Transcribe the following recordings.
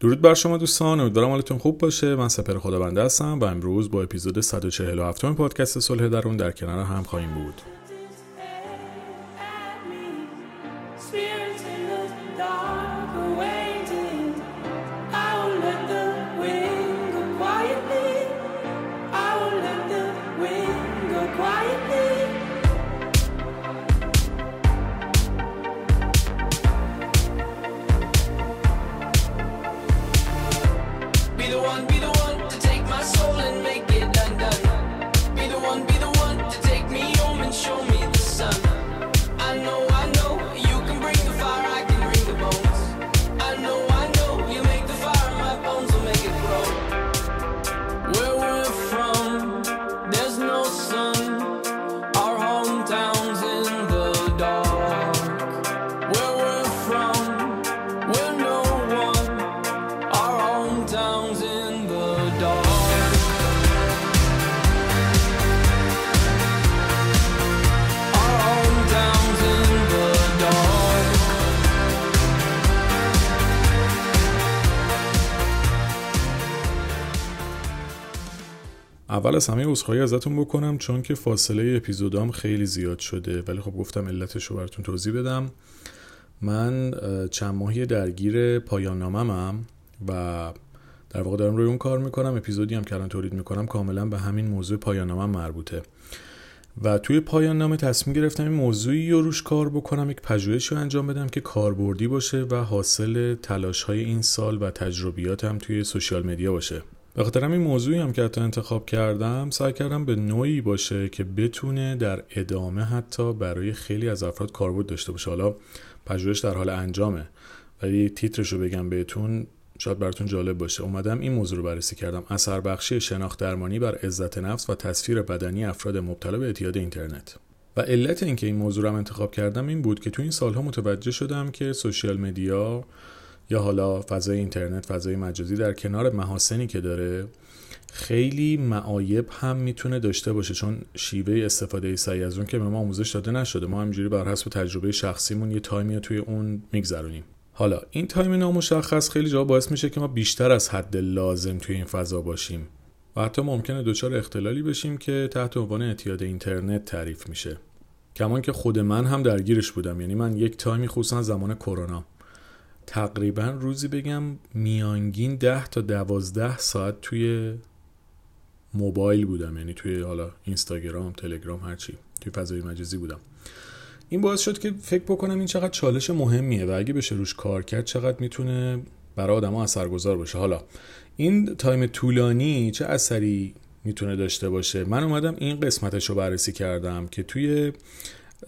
درود بر شما دوستان امیدوارم حالتون خوب باشه. من سپر خدابنده هستم و امروز با اپیزود 147 پادکست صلح درون در کنار هم خواهیم بود. اول از همه عذرخواهی ازتون بکنم چون که فاصله اپیزودام خیلی زیاد شده. ولی خب گفتم علتش رو براتون توضیح بدم. من چند ماهی درگیر پایان ناممم و در واقع دارم روی اون کار می‌کنم. اپیزودی هم که الان تولید می‌کنم کاملا به همین موضوع پایان نامم مربوطه. و توی پایان نامه تصمیم گرفتم این موضوعی رو روش کار بکنم یک پژوهشی رو انجام بدم که کاربردی باشه و حاصل تلاش های این سال و تجربیاتم توی سوشیال مدیا باشه. به خاطر این موضوعی هم که حتی انتخاب کردم سعی کردم به نوعی باشه که بتونه در ادامه حتی برای خیلی از افراد کاربرد داشته باشه. حالا پژوهش در حال انجامه ولی تیترش رو بگم بهتون شاید براتون جالب باشه. اومدم این موضوع رو بررسی کردم. اثر بخشی شناخت درمانی بر عزت نفس و تصویر بدنی افراد مبتلا به اعتیاد اینترنت. و علت اینکه این موضوع رو هم انتخاب کردم این بود که تو این سالها متوجه شدم که سوشیال مدیا یا حالا فضای اینترنت فضای مجازی در کنار محاسنی که داره خیلی معایب هم می‌تونه داشته باشه چون شیوه استفاده صحیح از اون که به ما آموزش داده نشده. ما همینجوری بر حسب تجربه شخصیمون یه time ی توی اون میگذرونیم. حالا این time نامشخص خیلی جا باعث میشه که ما بیشتر از حد لازم توی این فضا باشیم و حتی ممکنه دچار اختلالی بشیم که تحت عنوان اعتیاد اینترنت تعریف میشه. کما این که خود من هم درگیرش بودم. یعنی من یک time ی خصوصا زمان کرونا. تقریبا روزی بگم میانگین ده تا دوازده ساعت توی موبایل بودم. یعنی توی حالا اینستاگرام تلگرام هرچی توی فضای مجازی بودم. این باعث شد که فکر بکنم این چقدر چالش مهمیه و اگه بشه روش کار کرد چقدر می‌تونه برای آدما اثرگذار باشه. حالا این تایم طولانی چه اثری می‌تونه داشته باشه؟ من اومدم این قسمتش رو بررسی کردم که توی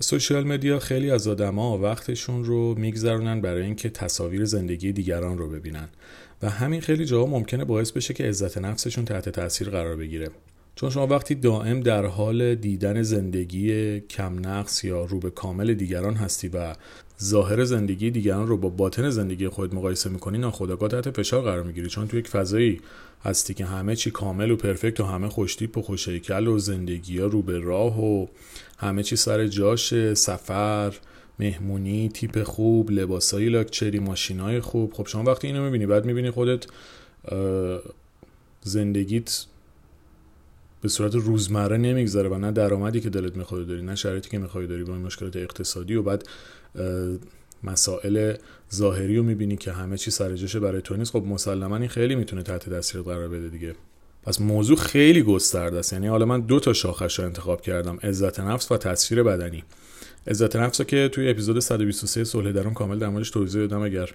سوشیال مدیا خیلی از آدما وقتشون رو میگذرونن برای اینکه تصاویر زندگی دیگران رو ببینن. و همین خیلی جاها ممکنه باعث بشه که عزت نفسشون تحت تاثیر قرار بگیره. چون شما وقتی دائم در حال دیدن زندگی کم نقص یا رو به کامل دیگران هستی و ظاهر زندگی دیگران رو با باطن زندگی خود مقایسه می‌کنی ناخودآگاه تحت فشار قرار می‌گیری. چون تو یک فضایی هستی که همه چی کامل و پرفکت و همه خوشتیپ و خوشیکل و زندگی ها رو به راه و همه چی سر جاش سفر مهمونی تیپ خوب لباسای لاکچری ماشینای خوب. خب شما وقتی اینو می‌بینی بعد می‌بینی خودت زندگیت به صورت روزمره نمیگذره و نه درآمدی که دلت می‌خواد داری نه شرایطی که می‌خوای داری با این مشکلات اقتصادی و بعد مسائل ظاهری رو می‌بینی که همه چی سر جاشه برای تو نیست. خب مسلما این خیلی می‌تونه تحت تاثیر قرار بده دیگه. پس موضوع خیلی گسترده است. یعنی حالا من دو تا شاخش رو انتخاب کردم عزت نفس و تصویر بدنی. عزت نفس که توی اپیزود 123 صلح درون کامل در موردش توضیح دادم. اگر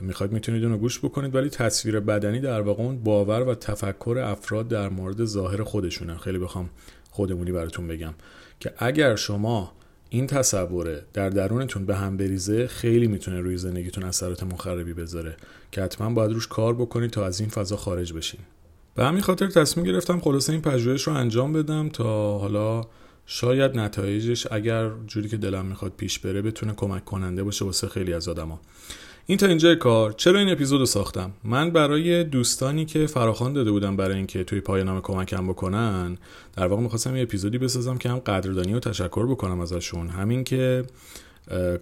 می‌خواید می‌تونید اونو گوش بکنید. ولی تصویر بدنی در واقع اون باور و تفکر افراد در مورد ظاهر خودشونه. خیلی بخوام خودمونی براتون بگم که اگر شما این تصوره در درونتون به هم بریزه خیلی می‌تونه روی زندگیتون اثرات مخربی بذاره. که حتما باید روش کار بکنید تا از این فضا خارج بشین. به همین خاطر تصمیم گرفتم خلاصه این پژوهش رو انجام بدم تا حالا شاید نتایجش اگر جوری که دلم می‌خواد پیش بره بتونه کمک کننده باشه واسه خیلی از آدما. این تا اینجای کار چرا این اپیزود ساختم؟ من برای دوستانی که فراخوان داده بودم برای اینکه توی پایانامه کمکم بکنن در واقع می‌خواستم یه اپیزودی بسازم که هم قدردانی و تشکر بکنم ازشون. همین که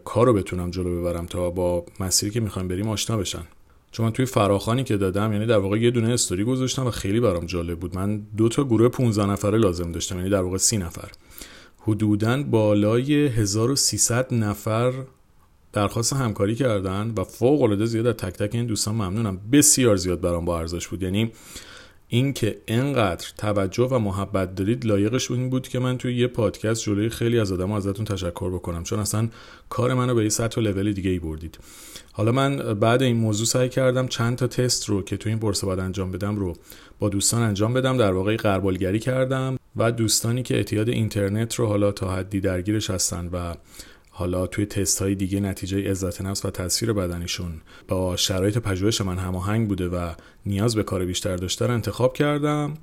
کار رو بتونم جلو ببرم تا با مسیری که می‌خوایم بریم آشنا بشن. چون من توی فراخانی که دادم یعنی در واقع یه دونه استوری گذاشتم و خیلی برام جالب بود. من دو تا گروه 15 نفره لازم داشتم یعنی در واقع 30 نفر. حدودا بالای 1300 نفر درخواست همکاری کردن و فوق العاده زیاد از تک تک این دوستان ممنونم. بسیار زیاد برام با ارزش بود. یعنی اینکه انقدر توجه و محبت دارید لایقش این بود که من توی یه پادکست جلوی خیلی از آدم ازتون تشکر بکنم چون اصلا کار منو به یه سطح و لول دیگه ای بردید. حالا من بعد این موضوع سعی کردم چند تا تست رو که توی این پرسه باید انجام بدم رو با دوستان انجام بدم در واقع قربالگری کردم و دوستانی که اعتیاد اینترنت رو حالا تا حدی درگیرش هستن و حالا توی تست های دیگه نتیجه عزت نفس و تاثیر بدنیشون با شرایط پژوهش من هماهنگ بوده و نیاز به کار بیشتر داشته رو انتخاب کردم.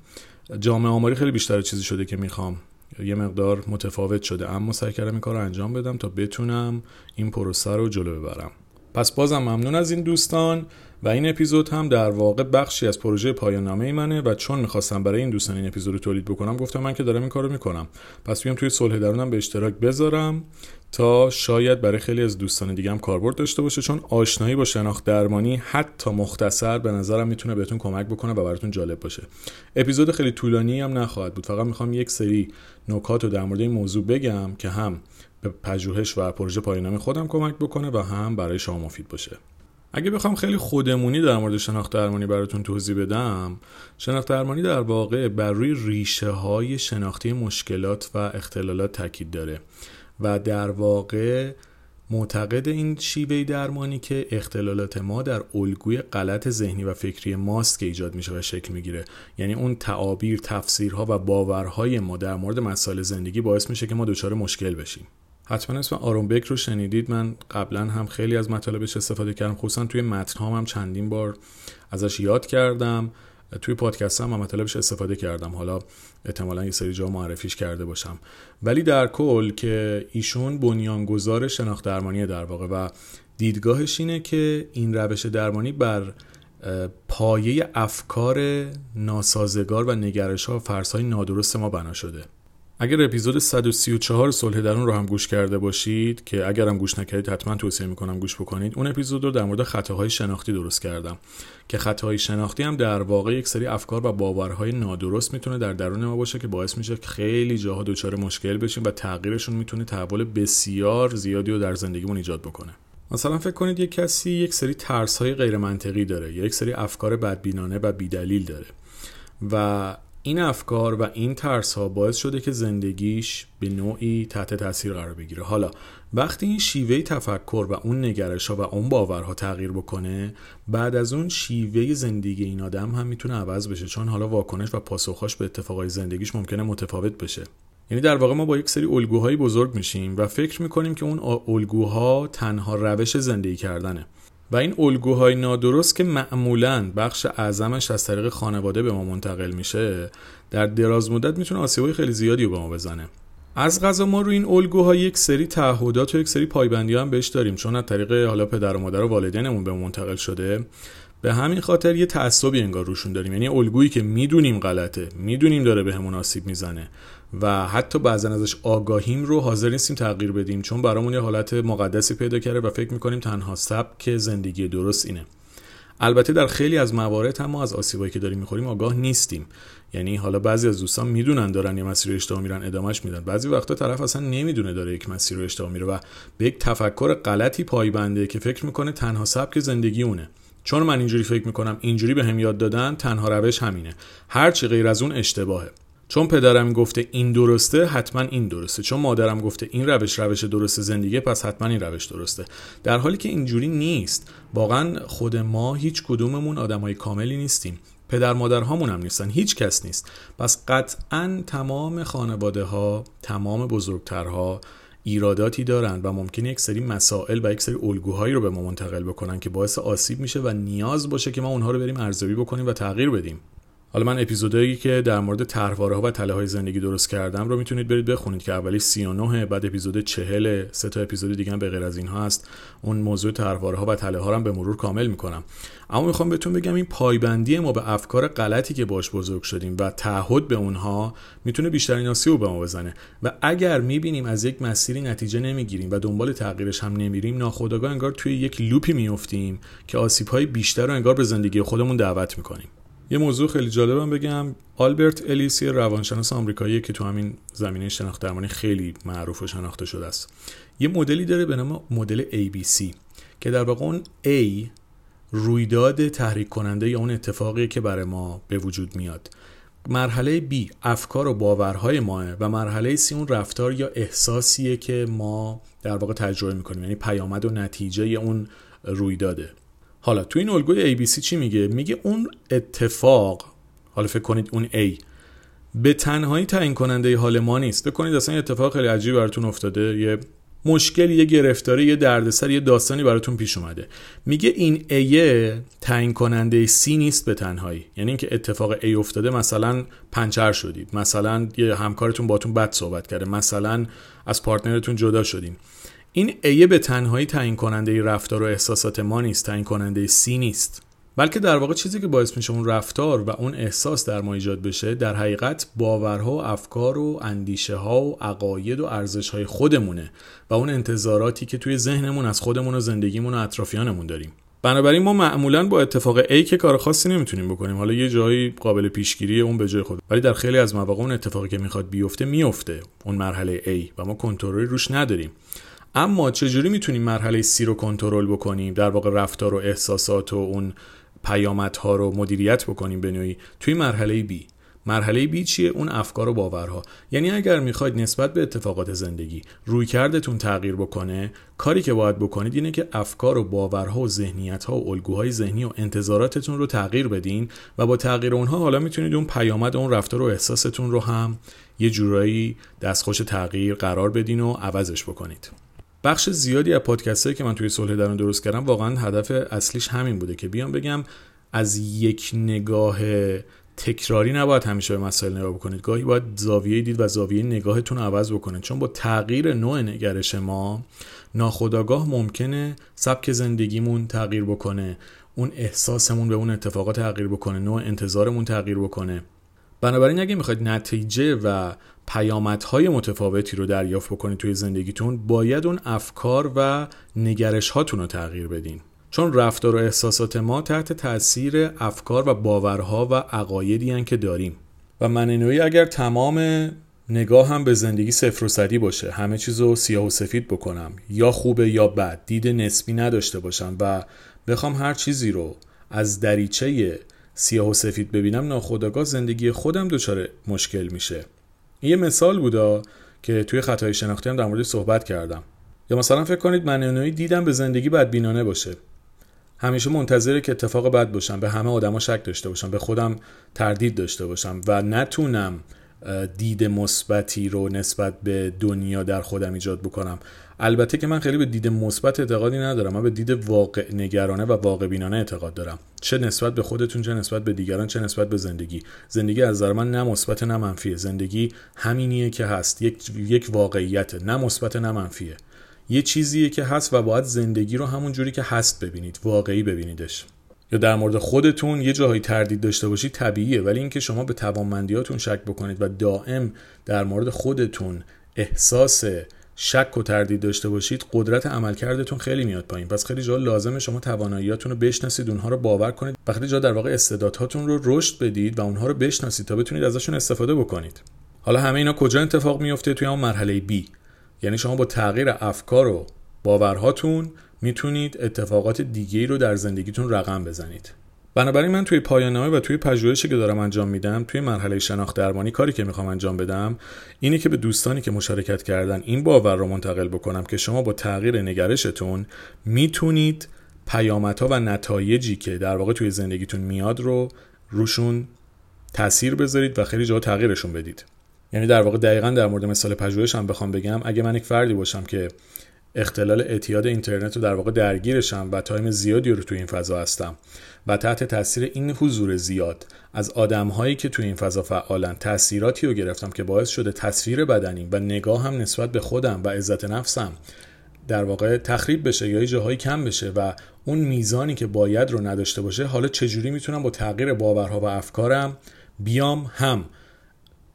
جامعه آماری خیلی بیشتر چیزی شده که می‌خوام. یه مقدار متفاوت شده اما سعی کردم این کار رو انجام بدم تا بتونم این پروسه رو جلو ببرم. پس بازم ممنون از این دوستان. و این اپیزود هم در واقع بخشی از پروژه پایان نامه ای منه و چون می‌خواستم برای این دوستان این اپیزود رو تولید بکنم گفتم من که دارم این کارو می‌کنم. پس بیام توی صلح درونم به اشتراک بذارم تا شاید برای خیلی از دوستان دیگه هم کاربرد داشته باشه چون آشنایی با شناخت درمانی حتی مختصر به نظرم می‌تونه بهتون کمک بکنه و براتون جالب باشه. اپیزود خیلی طولانی هم نخواهد بود. فقط می‌خوام یک سری نکات رو در مورد این موضوع بگم که هم به پژوهش و پروژه پایان‌نامه خودم کمک بکنه و هم برای شما مفید باشه. اگه بخوام خیلی خودمونی در مورد شناخت درمانی براتون توضیح بدم شناخت درمانی در واقع بر روی ریشه های شناختی مشکلات و اختلالات تاکید داره و در واقع معتقد این شیوه درمانی که اختلالات ما در الگوی غلط ذهنی و فکری ماست که ایجاد میشه و شکل می‌گیره. یعنی اون تعابیر تفسیرها و باورهای ما در مورد مسائل زندگی باعث میشه که ما دچار مشکل بشیم. حتما اسم آرون بک رو شنیدید. من قبلا هم خیلی از مطالبش استفاده کردم. خصوصا توی متن هم, چندین بار ازش یاد کردم. توی پادکست هم, مطالبش استفاده کردم. حالا احتمالا یه سری جا معرفیش کرده باشم. ولی در کل که ایشون بنیانگذار شناخت درمانی در واقع و دیدگاهش اینه که این روش درمانی بر پایه افکار ناسازگار و نگرش ها و فرس های نادرست ما بنا شده. اگر اپیزود 134 صلح درون رو هم گوش کرده باشید که اگر هم گوش نکردید حتما توصیه می‌کنم گوش بکنید. اون اپیزود رو در مورد خطاهای شناختی درست کردم. که خطاهای شناختی هم در واقع یک سری افکار و باورهای نادرست می‌تونه در درون ما باشه که باعث میشه خیلی جاها دچار مشکل بشیم و تغییرشون می‌تونه تحول بسیار زیادی رو در زندگیمون ایجاد بکنه. مثلا فکر کنید یک کسی یک سری ترس های غیر منطقی داره یک سری افکار بدبینانه و بیدلیل داره و این افکار و این ترس ها باعث شده که زندگیش به نوعی تحت تاثیر قرار بگیره. حالا وقتی این شیوه تفکر و اون نگرش ها و اون باورها تغییر بکنه بعد از اون شیوه زندگی این آدم هم می‌تونه عوض بشه. چون حالا واکنش و پاسخاش به اتفاقای زندگیش ممکنه متفاوت بشه. یعنی در واقع ما با یک سری الگوهایی بزرگ میشیم و فکر می‌کنیم که اون الگوها تنها روش زندگی کردنه. و این الگوهای نادرست که معمولا بخش اعظمش از طریق خانواده به ما منتقل میشه در دراز مدت می‌تونه آسیبای خیلی زیادی رو به ما بزنه. از غذا ما رو این الگوها یک سری تعهدات و یک سری پایبندی هم بهش داریم چون از طریق حالا پدر و مادر و والدینمون به منتقل شده. به همین خاطر یه تعصبی انگار روشون داریم. یعنی الگویی که می‌دونیم غلطه می‌دونیم داره بهمون به آسیب می‌زنه و حتی بعضا ازش آگاهیم رو حاضر نیستیم تغییر بدیم چون برامون یه حالت مقدسی پیدا کرده و فکر می‌کنیم تنها سبک زندگی درست اینه. البته در خیلی از موارد هم ما از آسیبایی که داریم می‌خوریم آگاه نیستیم. یعنی حالا بعضی از دوستان می‌دونن دارن یه مسیر اشتباه میرن ادامش میدن. بعضی وقتا طرف اصلا نمی‌دونه داره یک مسیر رو اشتباه میره و به یک تفکر غلطی پایبنده که فکر می‌کنه تنها سبک زندگی اونه. چون من اینجوری فکر می‌کنم اینجوری به هم یاد دادن تنها روش همینه. هرچی غیر از اون اشتباهه. چون پدرم گفته این درسته حتما این درسته. چون مادرم گفته این روش روش درست زندگی پس حتما این روش درسته. در حالی که اینجوری نیست. واقعا خود ما هیچ کدوممون آدمای کاملی نیستیم. پدر مادر هامون هم نیستن. هیچ کس نیست. پس قطعا تمام خانواده ها تمام بزرگترها ایراداتی دارن و ممکنه یک سری مسائل و یک سری الگوهایی رو به ما منتقل بکنن که باعث آسیب میشه و نیاز باشه که ما اونها رو بریم ارزیابی بکنیم و تغییر بدیم. حالا من اپیزودایی که در مورد طرحواره ها و تله های زندگی درست کردم رو می‌تونید برید بخونید که اولی 39 بعد اپیزود 40 سه تا اپیزود دیگه هم به غیر از اینها هست. اون موضوع طرحواره ها و تله ها رو هم به مرور کامل می‌کنم. اما می‌خوام بهتون بگم این پایبندی ما به افکار غلطی که باش بزرگ شدیم و تعهد به اونها می‌تونه بیشترین آسیب به ما بزنه. و اگر می‌بینیم از یک مسیری نتیجه نمی‌گیریم و دنبال تغییرش هم نمیریم ناخودآگاه انگار توی یک لوپی میفتیم که آسیب های بیشتر رو انگار به زندگی خودمون دعوت می‌کنیم. یه موضوع خیلی جالبم بگم. آلبرت الیس یه روانشناس آمریکایی که تو همین زمینه شناخت درمانی خیلی معروف و شناخته شده است. یه مدلی داره به نام مدل ABC که در واقع اون A رویداد تحریک کننده یا اون اتفاقی که برای ما به وجود میاد. مرحله B افکار و باورهای ماه و مرحله C اون رفتار یا احساسیه که ما در واقع تجربه می‌کنیم. یعنی پیامد و نتیجه اون رویداده. حالا تو این الگوی ABC چی میگه؟ میگه اون اتفاق حالا فکر کنید اون A به تنهایی تعیین کننده حال ما نیست. فکر کنید اصلا اتفاق خیلی عجیب براتون افتاده. یه مشکلی یه گرفتاری یه دردسر یه داستانی براتون پیش اومده. میگه این A تعیین کننده C نیست به تنهایی. یعنی اینکه اتفاق A افتاده مثلا پنچر شدید. مثلا یه همکارتون باتون بد صحبت کرده. مثلا از partner تون جدا شدین. این A به تنهایی تعیین کننده رفتار و احساسات ما نیست تعیین کننده C نیست. بلکه در واقع چیزی که باعث میشه اون رفتار و اون احساس در ما ایجاد بشه در حقیقت باورها و افکار و اندیشه ها و عقاید و ارزش های خودمونه و اون انتظاراتی که توی ذهنمون از خودمون و زندگیمون و اطرافیانمون داریم. بنابراین ما معمولا با اتفاق A که کار خاصی نمی‌تونیم بکنیم. حالا یه جایی قابل پیشگیری اون به جای خود. ولی در خیلی از مواقع اون اتفاقی که می‌خواد بیفته میفته. اون مرحله A و ما کنترلی روش نداریم. اما چجوری می‌تونیم مرحله C رو کنترل بکنیم؟ در واقع رفتار و احساسات و اون پیامدها رو مدیریت بکنیم به نوعی. توی مرحله B. مرحله B چیه؟ اون افکار و باورها. یعنی اگر می‌خواید نسبت به اتفاقات زندگی روی کردتون تغییر بکنه کاری که باید بکنید اینه که افکار و باورها و ذهنیتها و الگوهای ذهنی و انتظاراتتون رو تغییر بدین و با تغییر اونها حالا می‌تونید اون پیامد اون رفتار و احساستون رو هم یه جورایی دستخوش تغییر قرار بدین و عوضش بکنید. بخش زیادی از پادکست که من توی صلح درون درست کردم واقعا هدف اصلیش همین بوده که بیام بگم از یک نگاه تکراری نباید همیشه به مسائل نگاه بکنید. گاهی باید زاویه دید و زاویه نگاهتون عوض بکنید. چون با تغییر نوع نگرش ما ناخداگاه ممکنه سبک زندگیمون تغییر بکنه اون احساسمون به اون اتفاقات تغییر بکنه نوع انتظارمون تغییر بکنه. بنابراین اگه می‌خواید نتیجه و پیامدهای متفاوتی رو دریافت بکنید توی زندگیتون باید اون افکار و نگرش هاتون رو تغییر بدین. چون رفتار و احساسات ما تحت تاثیر افکار و باورها و عقایدی که داریم. و من نوعی اگر تمام نگاه هم به زندگی صفر و صدی باشه همه چیز رو سیاه و سفید بکنم. یا خوبه یا بد دید نسبی نداشته باشم و بخوام هر چیزی رو از دریچه سیاه و سفید ببینم ناخودآگاه زندگی خودم دچار مشکل میشه. یه مثال بودا که توی خطای شناختی هم در مورد صحبت کردم. یا مثلا فکر کنید من دیدم به زندگی بدبینانه باشه. همیشه منتظره که اتفاق بد باشم به همه آدما شک داشته باشم به خودم تردید داشته باشم و نتونم دید مثبتی رو نسبت به دنیا در خودم ایجاد بکنم. البته که من خیلی به دید مثبت اعتقادی ندارم. من به دید واقع نگرانه و واقع بینانه اعتقاد دارم. چه نسبت به خودتون چه نسبت به دیگران چه نسبت به زندگی. زندگی از نظر من نه مثبت نه منفیه. زندگی همینیه که هست. یک یک واقعیت نه مثبت نه منفیه. یه چیزیه که هست و باید زندگی رو همون جوری که هست ببینید. واقعی ببینیدش. یا در مورد خودتون یه جاهایی تردید داشته باشید طبیعیه. ولی اینکه شما به توانمندیاتون شک بکنید و دائم در مورد خودتون احساس شک و تردید داشته باشید قدرت عملکردتون خیلی میاد پایین. پس خیلی جا لازمه شما تواناییاتون رو بشناسید اونها رو باور کنید و خیلی جا در واقع استعدادهاتون رو رشد بدید و اونها رو بشناسید تا بتونید ازشون استفاده بکنید. حالا همه اینا کجا اتفاق میفته؟ توی اون مرحله B یعنی شما با تغییر افکار و باورهاتون می‌تونید اتفاقات دیگه رو در زندگیتون رقم بزنید. بنابراین من توی پایان و توی پژوهشی که دارم انجام میدم توی مرحله شناخت درمانی کاری که می‌خوام انجام بدم اینه که به دوستانی که مشارکت کردن این باور رو منتقل بکنم که شما با تغییر نگرشتون می‌تونید پیامدها و نتایجی که در واقع توی زندگیتون میاد رو روشون تاثیر بذارید و خیلی جا تغییرشون بدید. یعنی در واقع دقیقا در مورد مثال پژوهش هم بخوام بگم اگه من یک فردی باشم که اختلال اعتیاد اینترنت رو در واقع درگیرشم و تایم زیادی رو توی این فضا هستم و تحت تاثیر این حضور زیاد از آدم هایی که توی این فضا فعالن تاثیراتی رو گرفتم که باعث شده تصویر بدنی و نگاه هم نسبت به خودم و عزت نفسم در واقع تخریب بشه یا جاهایی کم بشه و اون میزانی که باید رو نداشته باشه حالا چجوری می‌تونم با تغییر باورها و افکارم بیام هم؟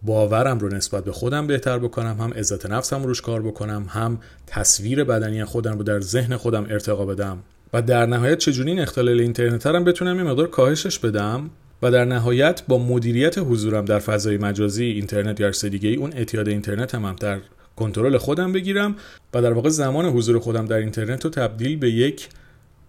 باورم رو نسبت به خودم بهتر بکنم هم عزت نفسم روش کار بکنم هم تصویر بدنی خودم رو در ذهن خودم ارتقا بدم. و در نهایت چجوری این اختلال اینترنت هم بتونم یه مقدار کاهشش بدم؟ و در نهایت با مدیریت حضورم در فضای مجازی اینترنت یا دیگه ای اون اعتیاد اینترنت هم, هم در کنترل خودم بگیرم و در واقع زمان حضور خودم در اینترنت رو تبدیل به یک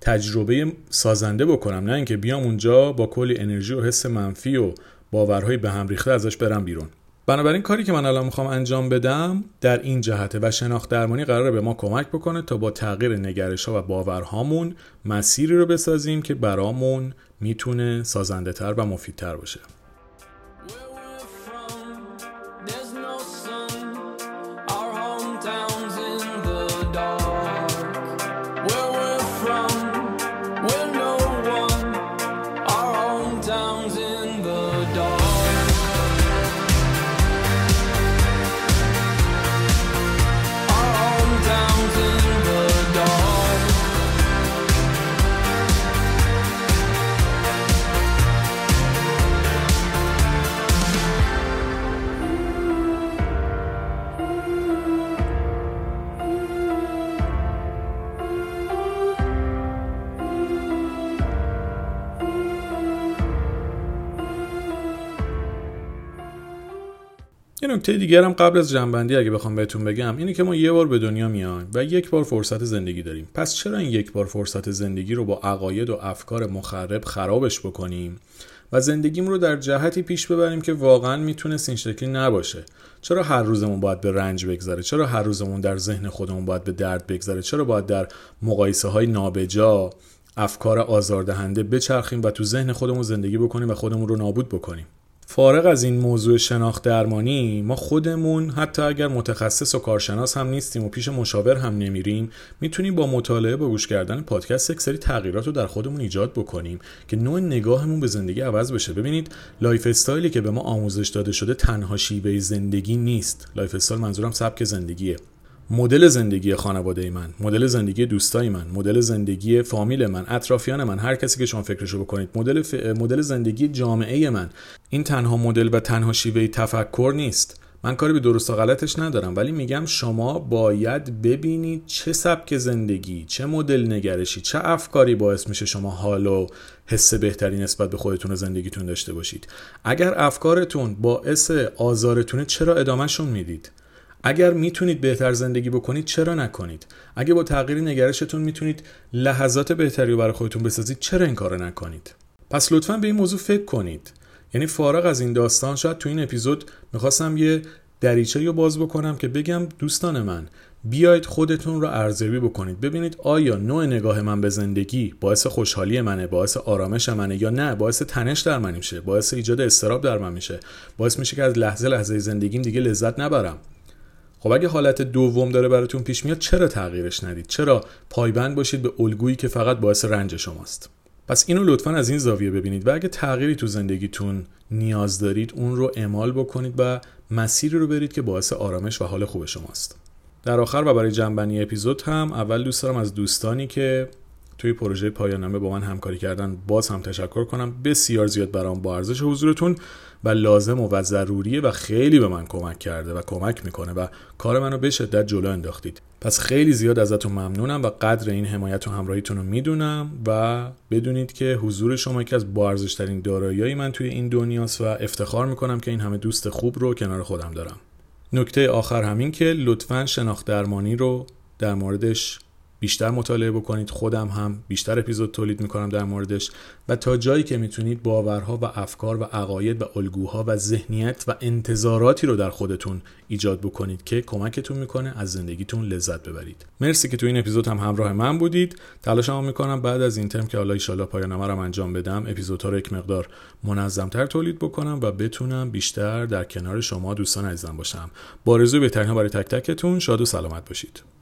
تجربه سازنده بکنم. نه اینکه بیام اونجا با کلی انرژی و حس منفی و باورهای به هم ریخته ازش برم بیرون. بنابراین کاری که من الان می‌خوام انجام بدم در این جهته و شناخت درمانی قراره به ما کمک بکنه تا با تغییر نگرش ها و باورهامون مسیری رو بسازیم که برامون می‌تونه سازنده تر و مفیدتر باشه. یه نکته دیگر هم قبل از جنبندی اگه بخوام بهتون بگم اینه که ما یه بار به دنیا میایم و یک بار فرصت زندگی داریم. پس چرا این یک بار فرصت زندگی رو با عقاید و افکار مخرب خرابش بکنیم و زندگیم رو در جهتی پیش ببریم که واقعا می‌تونست این شکلی نباشه؟ چرا هر روزمون باید به رنج بگذره؟ چرا هر روزمون در ذهن خودمون باید به درد بگذره؟ چرا باید در مقایسه های نابجا افکار آزاردهنده بچرخیم و تو ذهن خودمون زندگی بکنیم و خودمون رو نابود بکنیم؟ فارغ از این موضوع شناخت درمانی ما خودمون حتی اگر متخصص و کارشناس هم نیستیم و پیش مشاور هم نمیریم می‌تونیم با مطالعه با گوش کردن پادکست یک سری تغییرات رو در خودمون ایجاد بکنیم که نوع نگاهمون به زندگی عوض بشه. ببینید lifestyle ی که به ما آموزش داده شده تنها شیوه زندگی نیست. lifestyle منظورم سبک زندگیه. مدل زندگی خانواده من مدل زندگی دوستای من مدل زندگی فامیل من اطرافیان من هر کسی که شما فکرشو بکنید مدل مدل زندگی جامعه من. این تنها مدل و تنها شیوه تفکر نیست. من کاری به درست و غلطش ندارم ولی میگم شما باید ببینید چه سبک زندگی چه مدل نگرشی چه افکاری باعث میشه شما حال و حس بهتری نسبت به خودتون و زندگیتون داشته باشید. اگر افکارتون باعث آزارتونه چرا ادامهشون می‌دید؟ اگر می‌تونید بهتر زندگی بکنید چرا نکنید؟ اگه با تغییر نگرشتون می‌تونید لحظات بهتری رو برای خودتون بسازید چرا این کارو نکنید؟ پس لطفا به این موضوع فکر کنید. یعنی فارغ از این داستان شاید تو این اپیزود می‌خواستم یه دریچه رو باز بکنم که بگم دوستان من بیاید خودتون رو ارزیابی بکنید. ببینید آیا نوع نگاه من به زندگی باعث خوشحالی منه باعث آرامش منه یا نه؟ باعث تنش در من میشه؟ باعث ایجاد استراب در من میشه؟ باعث میشه که از لحظه لحظه زندگیم دیگه لذت نبرم؟ خب اگه حالت دوم داره براتون پیش میاد چرا تغییرش ندید؟ چرا پایبند باشید به الگویی که فقط باعث رنج شماست؟ پس اینو لطفا از این زاویه ببینید و اگه تغییری تو زندگیتون نیاز دارید اون رو اعمال بکنید و مسیری رو برید که باعث آرامش و حال خوب شماست. در آخر و برای جنبنی اپیزود هم اول دوست دارم از دوستانی که توی پروژه پایانامه با من همکاری کردن باز هم تشکر کنم. بسیار زیاد برام با ارزش حضورتون. و لازم و ضروریه و خیلی به من کمک کرده و کمک می‌کنه و کار منو به شدت جلو انداختید. پس خیلی زیاد ازتون ممنونم و قدر این حمایت و همراهیتون رو می‌دونم و بدونید که حضور شما یکی از با ارزشترین دارایی من توی این دنیاست و افتخار می‌کنم که این همه دوست خوب رو کنار خودم دارم. نکته آخر همین که لطفا شناخت درمانی رو در موردش بیشتر مطالعه بکنید. خودم هم بیشتر اپیزود تولید می‌کنم در موردش. و تا جایی که می‌تونید باورها و افکار و عقاید و الگوها و ذهنیت و انتظاراتی رو در خودتون ایجاد بکنید که کمکتون می‌کنه از زندگیتون لذت ببرید. مرسی که تو این اپیزود هم همراه من بودید. تلاشمو می‌کنم بعد از این ترم که حالا ان پایانامه رو انجام بدم اپیزودها رو یک مقدار منظمتر تولید بکنم و بتونم بیشتر در کنار شما دوستان عزیزم باشم. با رضای بهترین برای تک تکتون شاد و سلامت باشید.